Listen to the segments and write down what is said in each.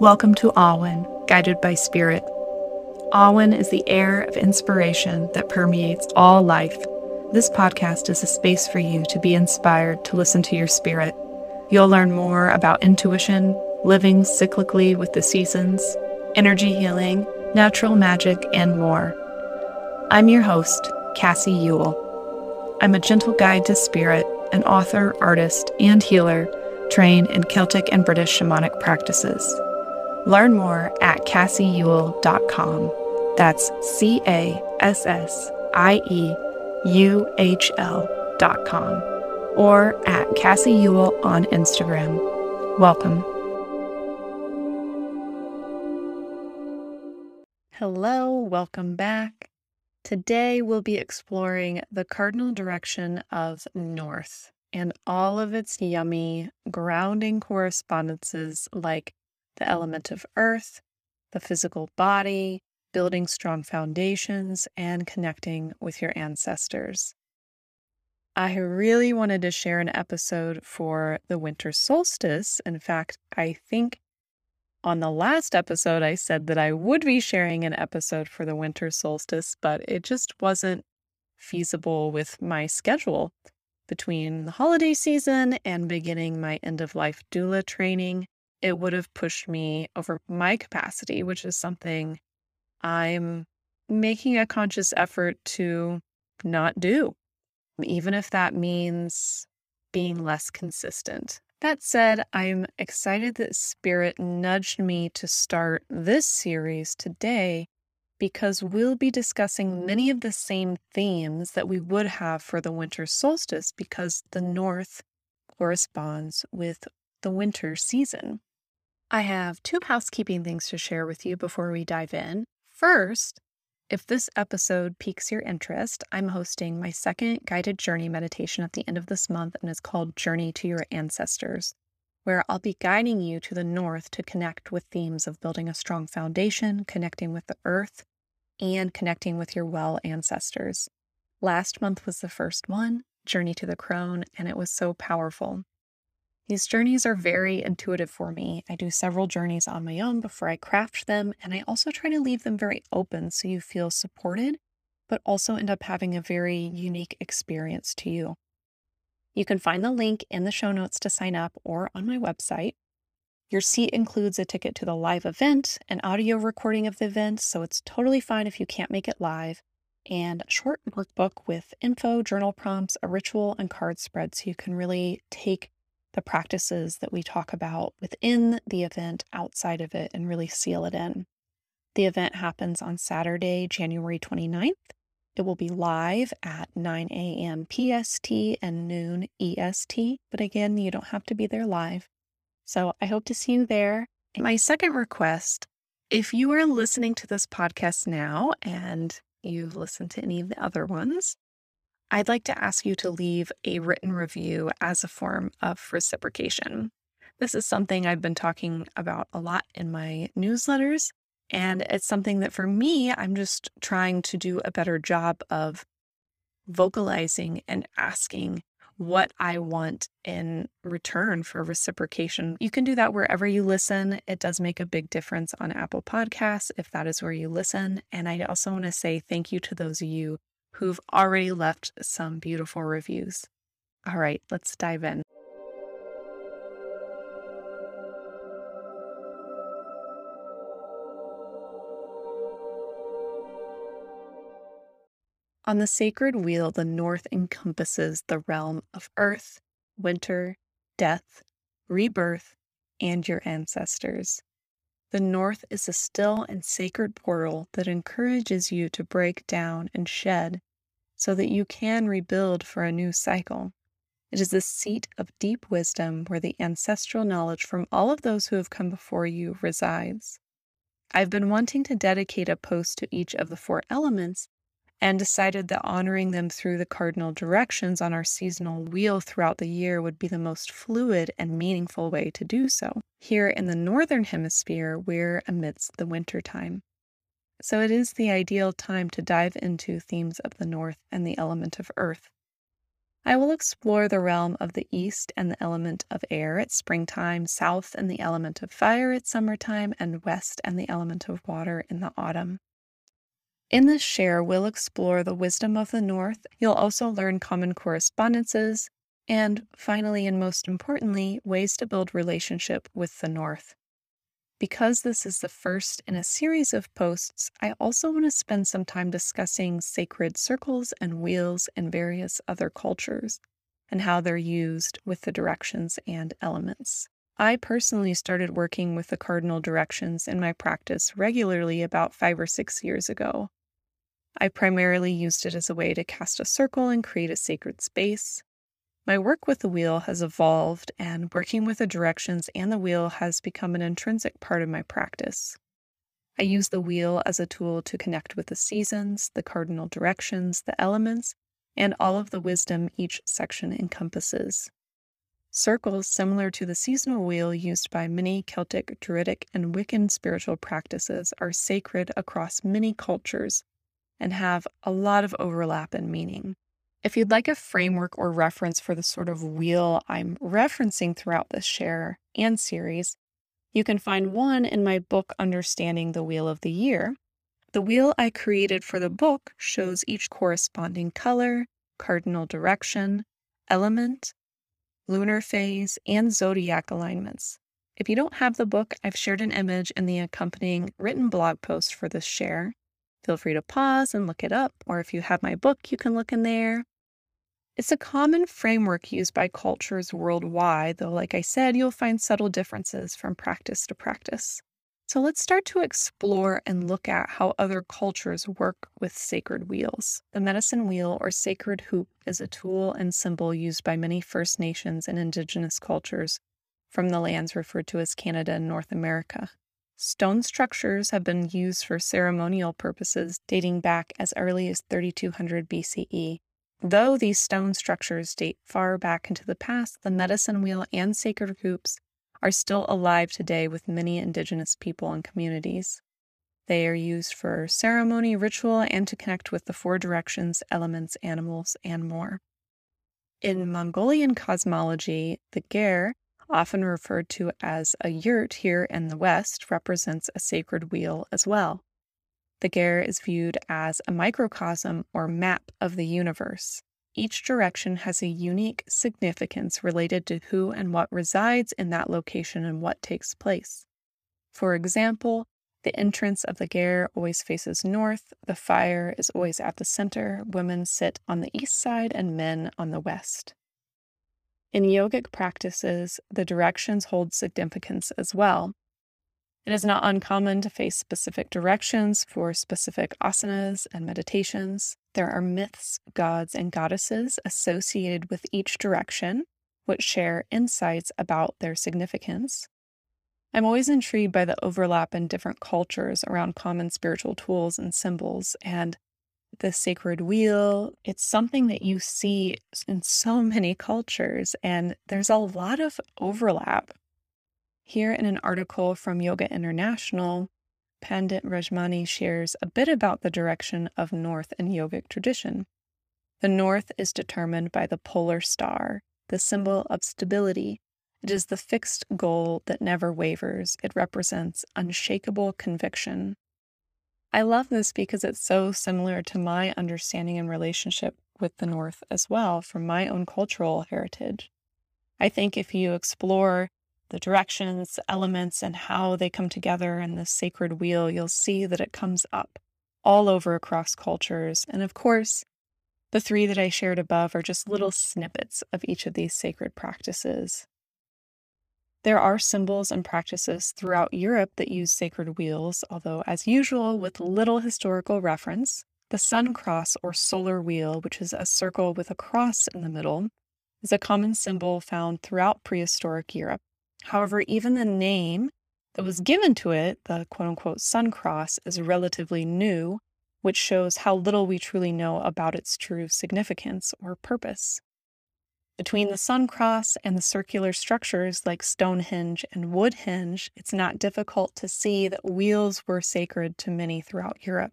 Welcome to Awen, guided by spirit. Awen is the air of inspiration that permeates all life. This podcast is a space for you to be inspired to listen to your spirit. You'll learn more about intuition, living cyclically with the seasons, energy healing, natural magic, and more. I'm your host, Cassie Uhl. I'm a gentle guide to spirit, an author, artist, and healer trained in Celtic and British shamanic practices. Learn more at cassieuhl.com. That's C A S S I E U H L.com or at Cassie Uhl on Instagram. Welcome. Hello, welcome back. Today we'll be exploring the cardinal direction of north and all of its yummy grounding correspondences like the element of earth, the physical body, building strong foundations, and connecting with your ancestors. I really wanted to share an episode for the winter solstice. In fact, I think on the last episode, I said that I would be sharing an episode for the winter solstice, but it just wasn't feasible with my schedule between the holiday season and beginning my end of life doula training. It would have pushed me over my capacity, which is something I'm making a conscious effort to not do, even if that means being less consistent. That said, I'm excited that Spirit nudged me to start this series today because we'll be discussing many of the same themes that we would have for the winter solstice because the north corresponds with the winter season. I have two housekeeping things to share with you before we dive in. First, if this episode piques your interest, I'm hosting my second guided journey meditation at the end of this month, and it's called Journey to Your Ancestors, where I'll be guiding you to the north to connect with themes of building a strong foundation, connecting with the earth, and connecting with your well ancestors. Last month was the first one, Journey to the Crone, and it was so powerful. These journeys are very intuitive for me. I do several journeys on my own before I craft them, and I also try to leave them very open so you feel supported, but also end up having a very unique experience to you. You can find the link in the show notes to sign up or on my website. Your seat includes a ticket to the live event, an audio recording of the event, so it's totally fine if you can't make it live, and a short workbook with info, journal prompts, a ritual, and card spread so you can really take the practices that we talk about within the event outside of it and really seal it in. The event happens on Saturday, January 29th. It will be live at 9 a.m. PST and noon EST, but again, you don't have to be there live. So I hope to see you there. My second request if you are listening to this podcast now and you've listened to any of the other ones, I'd like to ask you to leave a written review as a form of reciprocation. This is something I've been talking about a lot in my newsletters, and it's something that for me, I'm just trying to do a better job of vocalizing and asking what I want in return for reciprocation. You can do that wherever you listen. It does make a big difference on Apple Podcasts if that is where you listen. And I also want to say thank you to those of you who've already left some beautiful reviews. All right, let's dive in. On the sacred wheel, the north encompasses the realm of earth, winter, death, rebirth, and your ancestors. The north is a still and sacred portal that encourages you to break down and shed so that you can rebuild for a new cycle. It is the seat of deep wisdom where the ancestral knowledge from all of those who have come before you resides. I've been wanting to dedicate a post to each of the four elements and decided that honoring them through the cardinal directions on our seasonal wheel throughout the year would be the most fluid and meaningful way to do so. Here in the northern hemisphere, we're amidst the winter time. So it is the ideal time to dive into themes of the North and the element of Earth. I will explore the realm of the east and the element of air at springtime, south and the element of fire at summertime, and west and the element of water in the autumn. In this share, we'll explore the wisdom of the North. You'll also learn common correspondences, and finally, and most importantly, ways to build relationship with the North. Because this is the first in a series of posts, I also want to spend some time discussing sacred circles and wheels in various other cultures and how they're used with the directions and elements. I personally started working with the cardinal directions in my practice regularly about five or six years ago. I primarily used it as a way to cast a circle and create a sacred space. My work with the wheel has evolved, and working with the directions and the wheel has become an intrinsic part of my practice. I use the wheel as a tool to connect with the seasons, the cardinal directions, the elements, and all of the wisdom each section encompasses. Circles similar to the seasonal wheel used by many Celtic, Druidic, and Wiccan spiritual practices are sacred across many cultures and have a lot of overlap in meaning. If you'd like a framework or reference for the sort of wheel I'm referencing throughout this share and series, you can find one in my book, Understanding the Wheel of the Year. The wheel I created for the book shows each corresponding color, cardinal direction, element, lunar phase, and zodiac alignments. If you don't have the book, I've shared an image in the accompanying written blog post for this share. Feel free to pause and look it up, or if you have my book, you can look in there. It's a common framework used by cultures worldwide, though, like I said, you'll find subtle differences from practice to practice. So let's start to explore and look at how other cultures work with sacred wheels. The medicine wheel or sacred hoop is a tool and symbol used by many First Nations and Indigenous cultures from the lands referred to as Canada and North America. Stone structures have been used for ceremonial purposes dating back as early as 3200 BCE Though these stone structures date far back into the past, the medicine wheel and sacred hoops are still alive today with many indigenous people and communities. They are used for ceremony, ritual, and to connect with the four directions, elements, animals, and more. In Mongolian cosmology, the ger, often referred to as a yurt here in the West, represents a sacred wheel as well. The Ger is viewed as a microcosm or map of the universe. Each direction has a unique significance related to who and what resides in that location and what takes place. For example, the entrance of the Ger always faces north, the fire is always at the center, women sit on the east side, and men on the west. In yogic practices, the directions hold significance as well. It is not uncommon to face specific directions for specific asanas and meditations. There are myths, gods, and goddesses associated with each direction, which share insights about their significance. I'm always intrigued by the overlap in different cultures around common spiritual tools and symbols, and the sacred wheel. It's something that you see in so many cultures, and there's a lot of overlap here, in an article from Yoga International, Pandit Rajmani shares a bit about the direction of North in yogic tradition. The North is determined by the polar star, the symbol of stability. It is the fixed goal that never wavers. It represents unshakable conviction. I love this because it's so similar to my understanding and relationship with the North as well from my own cultural heritage. I think if you explore the directions, elements, and how they come together in this sacred wheel, you'll see that it comes up all over across cultures. And of course, the three that I shared above are just little mm. snippets of each of these sacred practices. There are symbols and practices throughout Europe that use sacred wheels, although, as usual, with little historical reference. The sun cross or solar wheel, which is a circle with a cross in the middle, is a common symbol found throughout prehistoric Europe. However, even the name that was given to it, the quote unquote sun cross, is relatively new, which shows how little we truly know about its true significance or purpose. Between the sun cross and the circular structures like Stonehenge and Woodhenge, it's not difficult to see that wheels were sacred to many throughout Europe.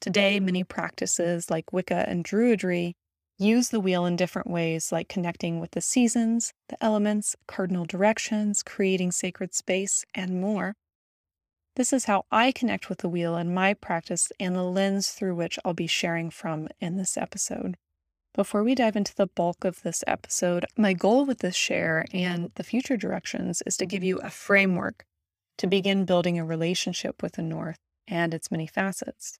Today, many practices like Wicca and Druidry use the wheel in different ways, like connecting with the seasons, the elements, cardinal directions, creating sacred space, and more. This is how I connect with the wheel in my practice and the lens through which I'll be sharing from in this episode. Before we dive into the bulk of this episode, my goal with this share and the future directions is to give you a framework to begin building a relationship with the North and its many facets.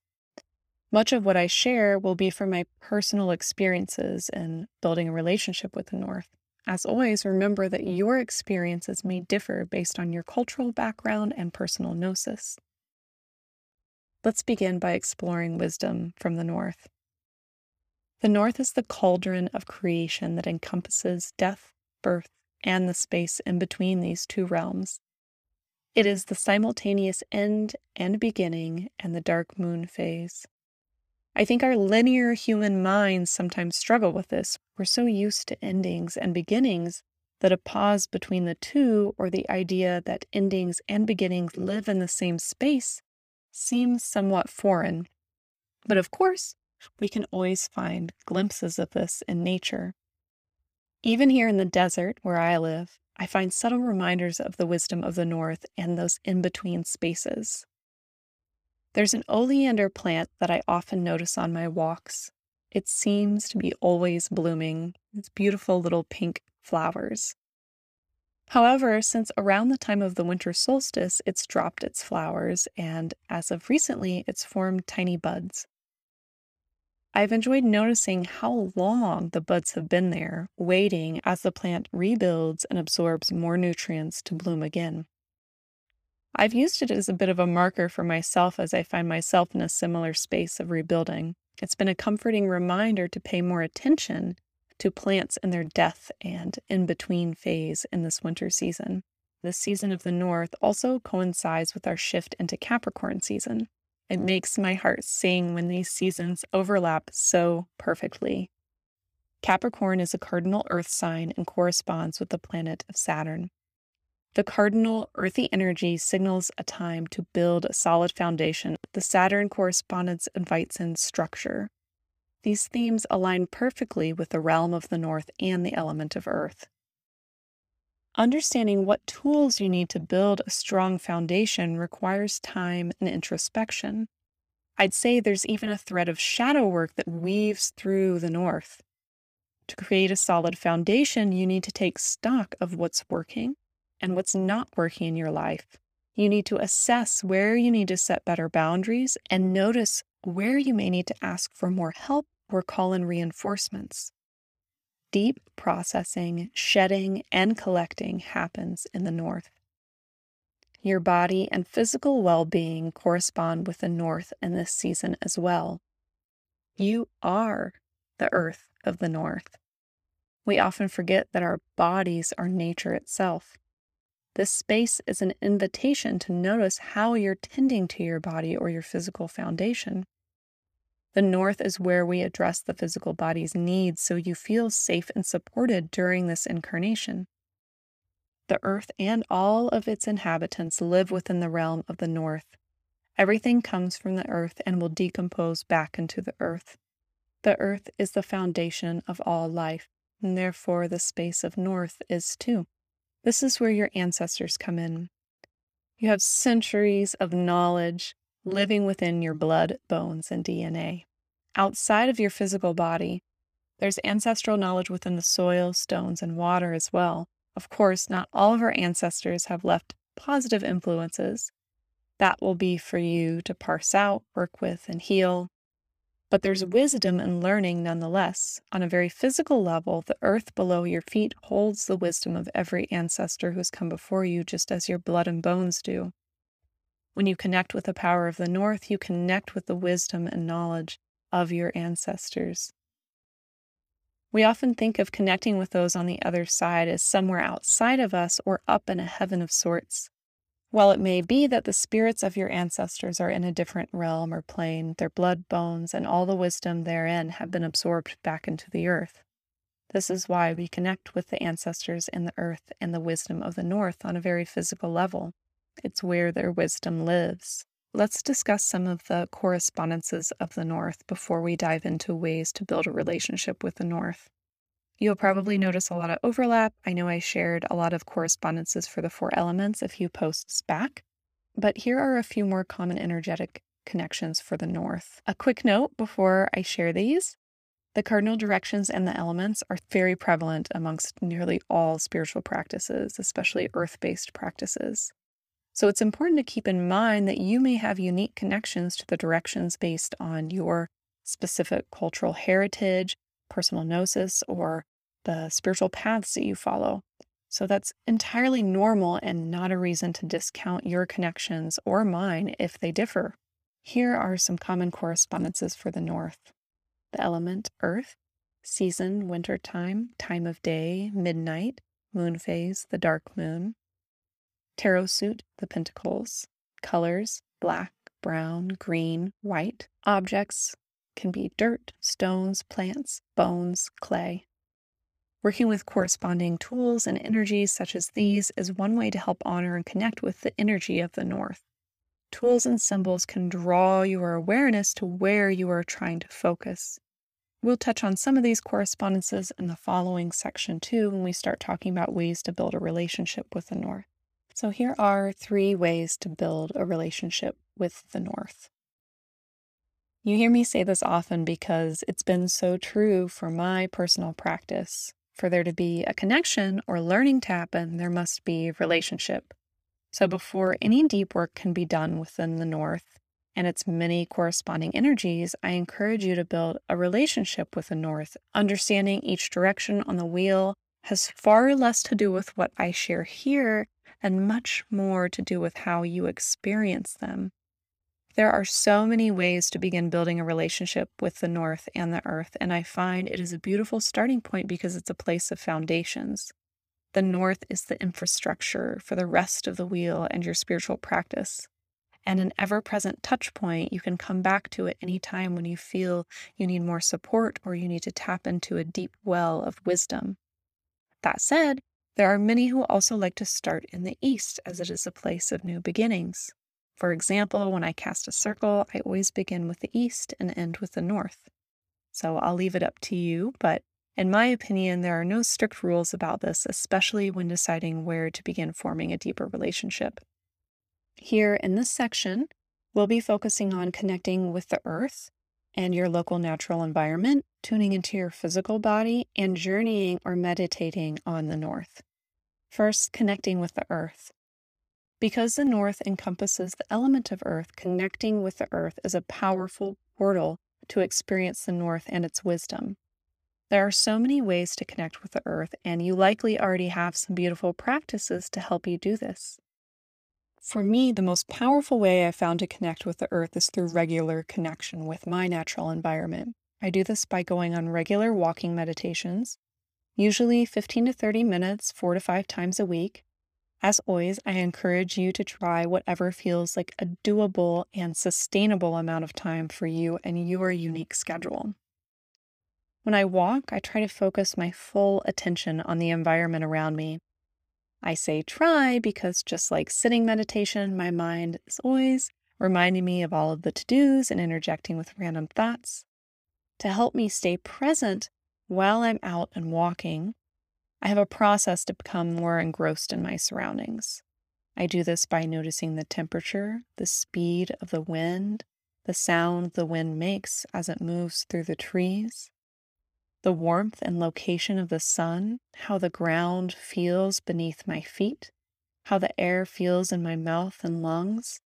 Much of what I share will be from my personal experiences in building a relationship with the North. As always, remember that your experiences may differ based on your cultural background and personal gnosis. Let's begin by exploring wisdom from the North. The North is the cauldron of creation that encompasses death, birth, and the space in between these two realms. It is the simultaneous end and beginning and the dark moon phase. I think our linear human minds sometimes struggle with this. We're so used to endings and beginnings that a pause between the two, or the idea that endings and beginnings live in the same space, seems somewhat foreign. But of course, we can always find glimpses of this in nature. Even here in the desert where I live, I find subtle reminders of the wisdom of the North and those in between spaces. There's an oleander plant that I often notice on my walks. It seems to be always blooming, its beautiful little pink flowers. However, since around the time of the winter solstice, it's dropped its flowers, and as of recently, it's formed tiny buds. I've enjoyed noticing how long the buds have been there, waiting as the plant rebuilds and absorbs more nutrients to bloom again. I've used it as a bit of a marker for myself as I find myself in a similar space of rebuilding. It's been a comforting reminder to pay more attention to plants in their death and in between phase in this winter season. The season of the North also coincides with our shift into Capricorn season. It makes my heart sing when these seasons overlap so perfectly. Capricorn is a cardinal earth sign and corresponds with the planet of Saturn. The cardinal earthy energy signals a time to build a solid foundation. The Saturn correspondence invites in structure. These themes align perfectly with the realm of the North and the element of Earth. Understanding what tools you need to build a strong foundation requires time and introspection. I'd say there's even a thread of shadow work that weaves through the North. To create a solid foundation, you need to take stock of what's working and what's not working in your life. You need to assess where you need to set better boundaries and notice where you may need to ask for more help or call in reinforcements. Deep processing, shedding, and collecting happens in the North. Your body and physical well being correspond with the North in this season as well. You are the Earth of the North. We often forget that our bodies are nature itself. This space is an invitation to notice how you're tending to your body or your physical foundation. The north is where we address the physical body's needs so you feel safe and supported during this incarnation. The earth and all of its inhabitants live within the realm of the north. Everything comes from the earth and will decompose back into the earth. The earth is the foundation of all life, and therefore the space of north is too. This is where your ancestors come in. You have centuries of knowledge living within your blood, bones, and DNA. Outside of your physical body, there's ancestral knowledge within the soil, stones, and water as well. Of course, not all of our ancestors have left positive influences. That will be for you to parse out, work with, and heal. But there's wisdom and learning nonetheless. On a very physical level, the earth below your feet holds the wisdom of every ancestor who has come before you, just as your blood and bones do. When you connect with the power of the north, you connect with the wisdom and knowledge of your ancestors. We often think of connecting with those on the other side as somewhere outside of us or up in a heaven of sorts. While it may be that the spirits of your ancestors are in a different realm or plane, their blood, bones, and all the wisdom therein have been absorbed back into the earth. This is why we connect with the ancestors in the earth and the wisdom of the north on a very physical level. It's where their wisdom lives. let's discuss some of the correspondences of the North before we dive into ways to build a relationship with the North. You'll probably notice a lot of overlap. I know I shared a lot of correspondences for the four elements a few posts back, but here are a few more common energetic connections for the North. A quick note before I share these the cardinal directions and the elements are very prevalent amongst nearly all spiritual practices, especially earth based practices. So it's important to keep in mind that you may have unique connections to the directions based on your specific cultural heritage, personal gnosis, or the spiritual paths that you follow. So that's entirely normal and not a reason to discount your connections or mine if they differ. Here are some common correspondences for the North the element earth, season, winter time, time of day, midnight, moon phase, the dark moon, tarot suit, the pentacles, colors, black, brown, green, white, objects can be dirt, stones, plants, bones, clay. Working with corresponding tools and energies such as these is one way to help honor and connect with the energy of the North. Tools and symbols can draw your awareness to where you are trying to focus. We'll touch on some of these correspondences in the following section too when we start talking about ways to build a relationship with the North. So, here are three ways to build a relationship with the North. You hear me say this often because it's been so true for my personal practice. For there to be a connection or learning to happen, there must be relationship. So, before any deep work can be done within the North and its many corresponding energies, I encourage you to build a relationship with the North. Understanding each direction on the wheel has far less to do with what I share here and much more to do with how you experience them. There are so many ways to begin building a relationship with the North and the Earth, and I find it is a beautiful starting point because it's a place of foundations. The north is the infrastructure for the rest of the wheel and your spiritual practice. And an ever present touch point, you can come back to it anytime when you feel you need more support or you need to tap into a deep well of wisdom. That said, there are many who also like to start in the east as it is a place of new beginnings. For example, when I cast a circle, I always begin with the east and end with the north. So I'll leave it up to you, but in my opinion, there are no strict rules about this, especially when deciding where to begin forming a deeper relationship. Here in this section, we'll be focusing on connecting with the earth and your local natural environment, tuning into your physical body, and journeying or meditating on the north. First, connecting with the earth. Because the north encompasses the element of earth, connecting with the earth is a powerful portal to experience the north and its wisdom. There are so many ways to connect with the earth, and you likely already have some beautiful practices to help you do this. For me, the most powerful way I found to connect with the earth is through regular connection with my natural environment. I do this by going on regular walking meditations, usually 15 to 30 minutes, four to five times a week. As always, I encourage you to try whatever feels like a doable and sustainable amount of time for you and your unique schedule. When I walk, I try to focus my full attention on the environment around me. I say try because just like sitting meditation, my mind is always reminding me of all of the to dos and interjecting with random thoughts. To help me stay present while I'm out and walking, I have a process to become more engrossed in my surroundings. I do this by noticing the temperature, the speed of the wind, the sound the wind makes as it moves through the trees, the warmth and location of the sun, how the ground feels beneath my feet, how the air feels in my mouth and lungs,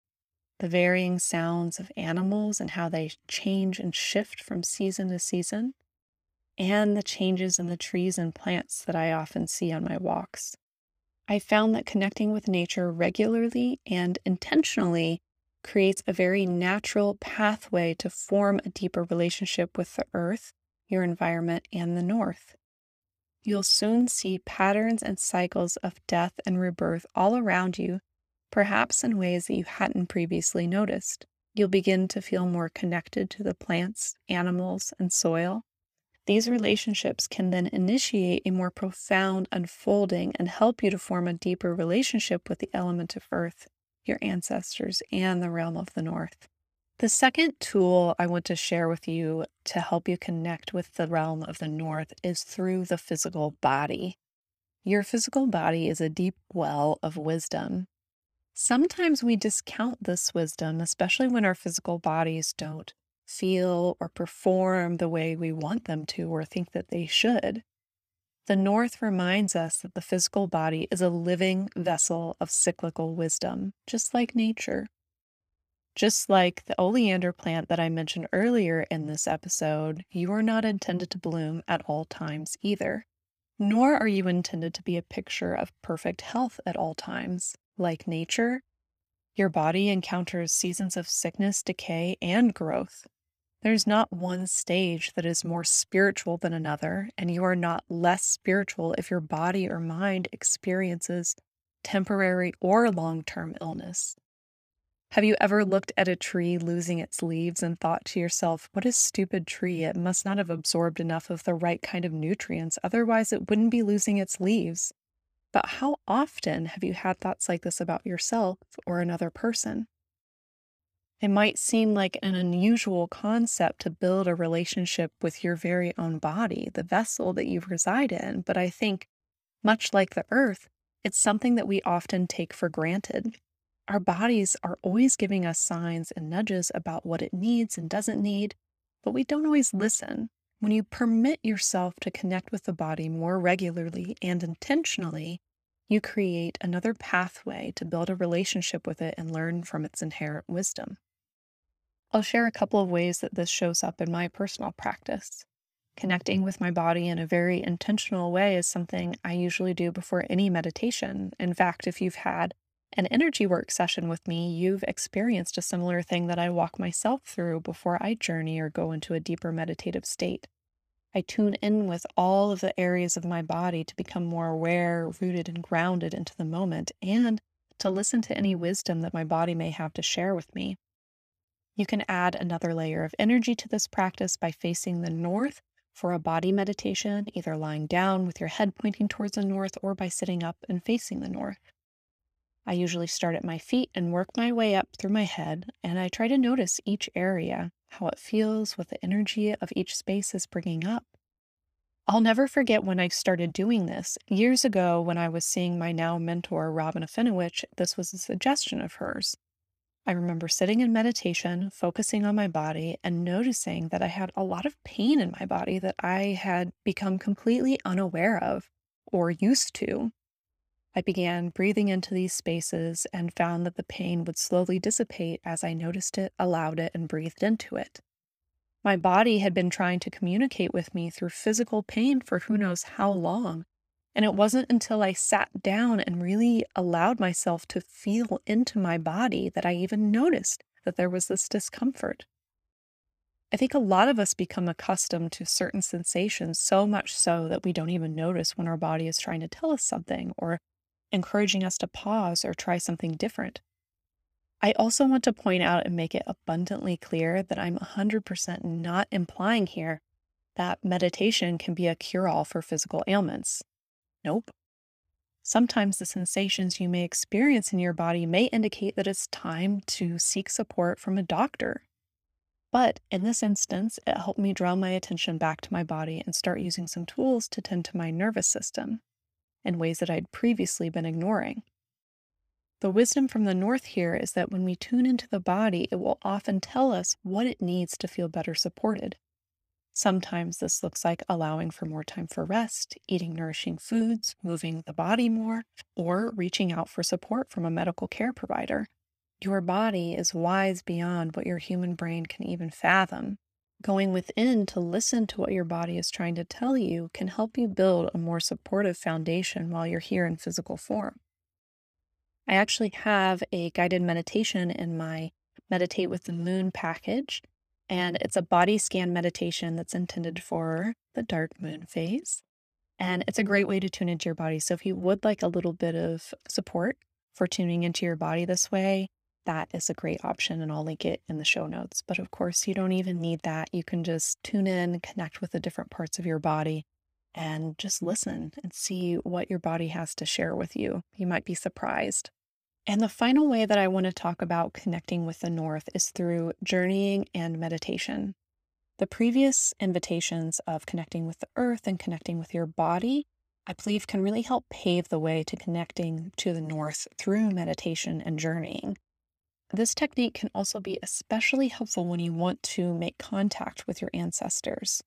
the varying sounds of animals and how they change and shift from season to season, and the changes in the trees and plants that I often see on my walks. I found that connecting with nature regularly and intentionally creates a very natural pathway to form a deeper relationship with the earth your environment, and the North. You'll soon see patterns and cycles of death and rebirth all around you, perhaps in ways that you hadn't previously noticed. You'll begin to feel more connected to the plants, animals, and soil. These relationships can then initiate a more profound unfolding and help you to form a deeper relationship with the element of earth your ancestors, and the realm of the north. The second tool I want to share with you to help you connect with the realm of the north is through the physical body. Your physical body is a deep well of wisdom. Sometimes we discount this wisdom, especially when our physical bodies don't feel or perform the way we want them to or think that they should. The North reminds us that the physical body is a living vessel of cyclical wisdom, just like nature. Just like the oleander plant that I mentioned earlier in this episode, you are not intended to bloom at all times either. Nor are you intended to be a picture of perfect health at all times. Like nature, your body encounters seasons of sickness, decay, and growth. There's not one stage that is more spiritual than another, and you are not less spiritual if your body or mind experiences temporary or long term illness. Have you ever looked at a tree losing its leaves and thought to yourself, what a stupid tree? It must not have absorbed enough of the right kind of nutrients, otherwise, it wouldn't be losing its leaves. But how often have you had thoughts like this about yourself or another person? It might seem like an unusual concept to build a relationship with your very own body, the vessel that you reside in, but I think, much like the earth, it's something that we often take for granted. Our bodies are always giving us signs and nudges about what it needs and doesn't need, but we don't always listen. When you permit yourself to connect with the body more regularly and intentionally, you create another pathway to build a relationship with it and learn from its inherent wisdom. I'll share a couple of ways that this shows up in my personal practice. Connecting with my body in a very intentional way is something I usually do before any meditation. In fact, if you've had an energy work session with me, you've experienced a similar thing that I walk myself through before I journey or go into a deeper meditative state. I tune in with all of the areas of my body to become more aware, rooted, and grounded into the moment, and to listen to any wisdom that my body may have to share with me. You can add another layer of energy to this practice by facing the north for a body meditation, either lying down with your head pointing towards the north or by sitting up and facing the north. I usually start at my feet and work my way up through my head, and I try to notice each area, how it feels, what the energy of each space is bringing up. I'll never forget when I started doing this. Years ago, when I was seeing my now mentor, Robin Afinowich, this was a suggestion of hers. I remember sitting in meditation, focusing on my body, and noticing that I had a lot of pain in my body that I had become completely unaware of or used to. I began breathing into these spaces and found that the pain would slowly dissipate as I noticed it, allowed it, and breathed into it. My body had been trying to communicate with me through physical pain for who knows how long, and it wasn't until I sat down and really allowed myself to feel into my body that I even noticed that there was this discomfort. I think a lot of us become accustomed to certain sensations so much so that we don't even notice when our body is trying to tell us something or encouraging us to pause or try something different. I also want to point out and make it abundantly clear that I'm 100% not implying here that meditation can be a cure all for physical ailments. Nope. Sometimes the sensations you may experience in your body may indicate that it's time to seek support from a doctor. But in this instance, it helped me draw my attention back to my body and start using some tools to tend to my nervous system in ways that I'd previously been ignoring. The wisdom from the North here is that when we tune into the body, it will often tell us what it needs to feel better supported. Sometimes this looks like allowing for more time for rest, eating nourishing foods, moving the body more, or reaching out for support from a medical care provider. Your body is wise beyond what your human brain can even fathom. Going within to listen to what your body is trying to tell you can help you build a more supportive foundation while you're here in physical form. I actually have a guided meditation in my Meditate with the Moon package and it's a body scan meditation that's intended for the dark moon phase. And it's a great way to tune into your body. So if you would like a little bit of support for tuning into your body this way, that is a great option. And I'll link it in the show notes. But of course, you don't even need that. You can just tune in, connect with the different parts of your body, and just listen and see what your body has to share with you. You might be surprised. And the final way that I want to talk about connecting with the North is through journeying and meditation. The previous invitations of connecting with the earth and connecting with your body, I believe, can really help pave the way to connecting to the North through meditation and journeying. This technique can also be especially helpful when you want to make contact with your ancestors.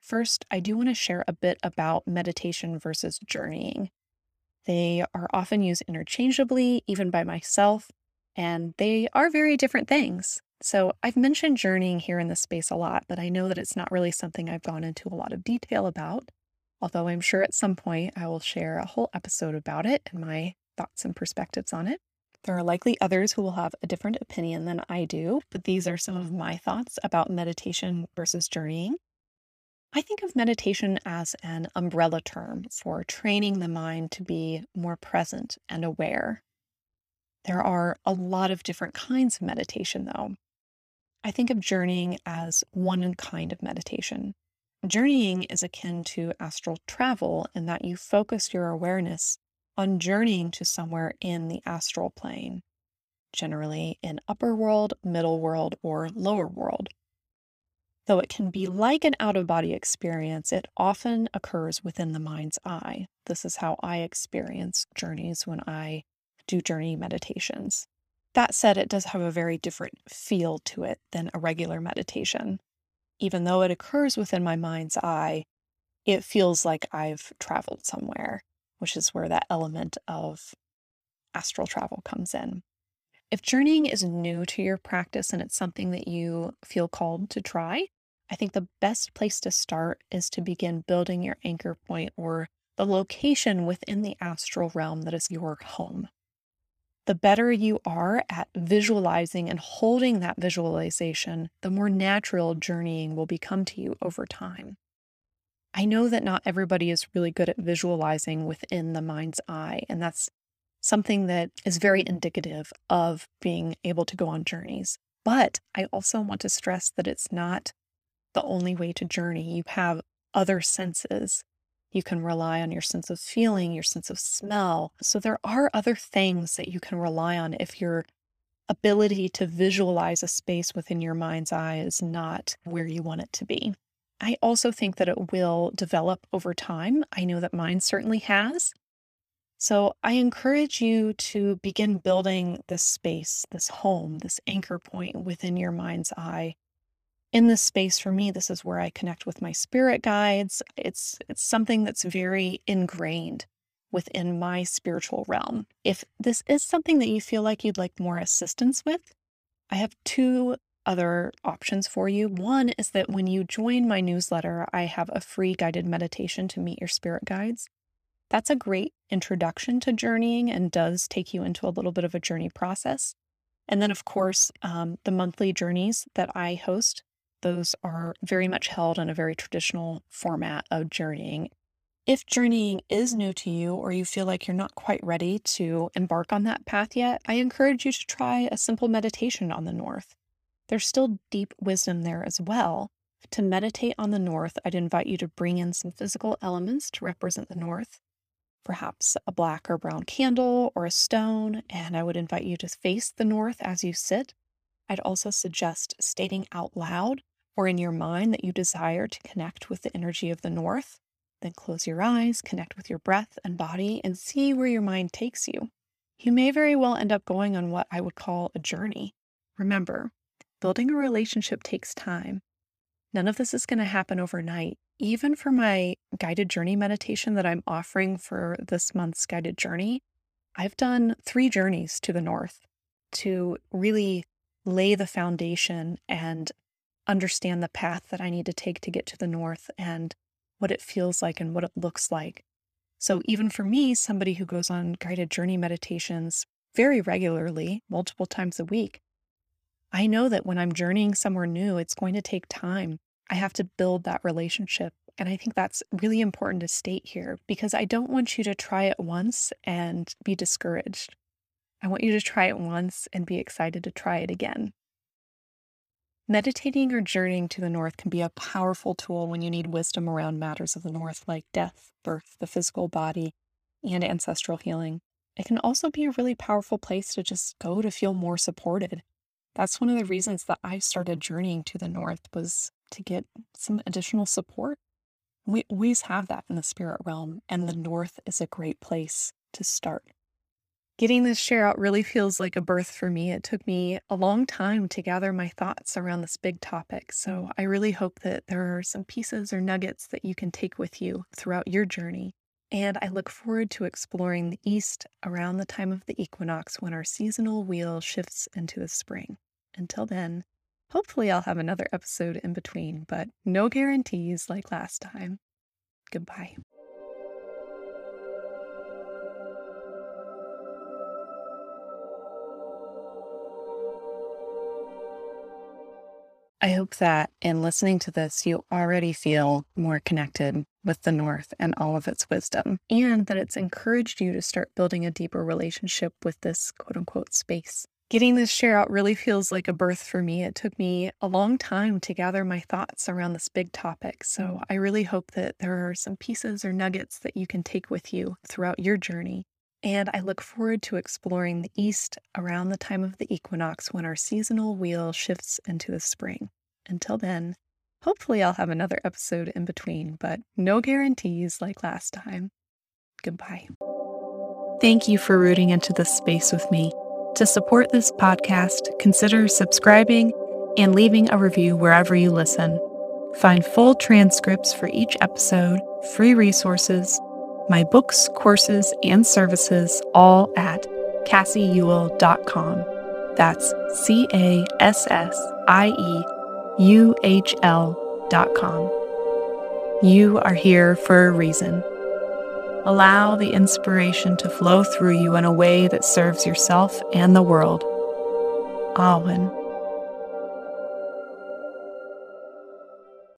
First, I do want to share a bit about meditation versus journeying. They are often used interchangeably, even by myself, and they are very different things. So, I've mentioned journeying here in this space a lot, but I know that it's not really something I've gone into a lot of detail about. Although I'm sure at some point I will share a whole episode about it and my thoughts and perspectives on it. There are likely others who will have a different opinion than I do, but these are some of mm-hmm. my thoughts about meditation versus journeying. I think of meditation as an umbrella term for training the mind to be more present and aware. There are a lot of different kinds of meditation, though. I think of journeying as one kind of meditation. Journeying is akin to astral travel in that you focus your awareness on journeying to somewhere in the astral plane, generally in upper world, middle world, or lower world. Though it can be like an out of body experience, it often occurs within the mind's eye. This is how I experience journeys when I do journey meditations. That said, it does have a very different feel to it than a regular meditation. Even though it occurs within my mind's eye, it feels like I've traveled somewhere, which is where that element of astral travel comes in. If journeying is new to your practice and it's something that you feel called to try, I think the best place to start is to begin building your anchor point or the location within the astral realm that is your home. The better you are at visualizing and holding that visualization, the more natural journeying will become to you over time. I know that not everybody is really good at visualizing within the mind's eye, and that's something that is very indicative of being able to go on journeys. But I also want to stress that it's not the only way to journey. You have other senses. You can rely on your sense of feeling, your sense of smell. So there are other things that you can rely on if your ability to visualize a space within your mind's eye is not where you want it to be. I also think that it will develop over time. I know that mine certainly has. So I encourage you to begin building this space, this home, this anchor point within your mind's eye in this space for me this is where i connect with my spirit guides. It's it's something that's very ingrained within my spiritual realm. If this is something that you feel like you'd like more assistance with i have two other options for you. One is that when you join my newsletter i have a free guided meditation to meet your spirit guides. That's a great introduction to journeying and does take you into a little bit of a journey process. And then, of course, um, the monthly journeys that I host those are very much held in a very traditional format of journeying. If journeying is new to you or you feel like you're not quite ready to embark on that path yet, I encourage you to try a simple meditation on the North. There's still deep wisdom there as well. To meditate on the North, I'd invite you to bring in some physical elements to represent the North, perhaps a black or brown candle or a stone, and I would invite you to face the North as you sit. I'd also suggest stating out loud or in your mind that you desire to connect with the energy of the north, then close your eyes, connect with your breath and body, and see where your mind takes you. You may very well end up going on what I would call a journey. Remember, building a relationship takes time. None of this is going to happen overnight. Even for my guided journey meditation that I'm offering for this month's guided journey, I've done three journeys to the north to really lay the foundation and understand the path that I need to take to get to the north and what it feels like and what it looks like. So, even for me, somebody who goes on guided journey meditations very regularly, multiple times a week, I know that when I'm journeying somewhere new, it's going to take time. I have to build that relationship. And I think that's really important to state here because I don't want you to try it once and be discouraged. I want you to try it once and be excited to try it again. Meditating or journeying to the North can be a powerful tool when you need wisdom around matters of the North like death, birth, the physical body, and ancestral healing. it can also be a really powerful place to just go to feel more supported. That's one of the reasons that I started journeying to the north was to get some additional support. We always have that in the spirit realm, and the north is a great place to start. Getting this share out really feels like a birth for me. It took me a long time to gather my thoughts around this big topic. So I really hope that there are some pieces or nuggets that you can take with you throughout your journey. And I look forward to exploring the East around the time of the equinox when our seasonal wheel shifts into the spring. Until then, hopefully I'll have another episode in between, but no guarantees like last time. Goodbye. I hope that in listening to this, you already feel more connected with the North and all of its wisdom, and that it's encouraged you to start building a deeper relationship with this quote unquote space. Getting this share out really feels like a birth for me. It took me a long time to gather my thoughts around this big topic. So I really hope that there are some pieces or nuggets that you can take with you throughout your journey. And I look forward to exploring the East around the time of the equinox when our seasonal wheel shifts into the spring. Until then, hopefully I'll have another episode in between, but no guarantees like last time. Goodbye. Thank you for rooting into this space with me. To support this podcast, consider subscribing and leaving a review wherever you listen. Find full transcripts for each episode, free resources, my books, courses, and services all at cassieUhl.com. That's C A S S I E U H L.com. You are here for a reason. Allow the inspiration to flow through you in a way that serves yourself and the world. Awen.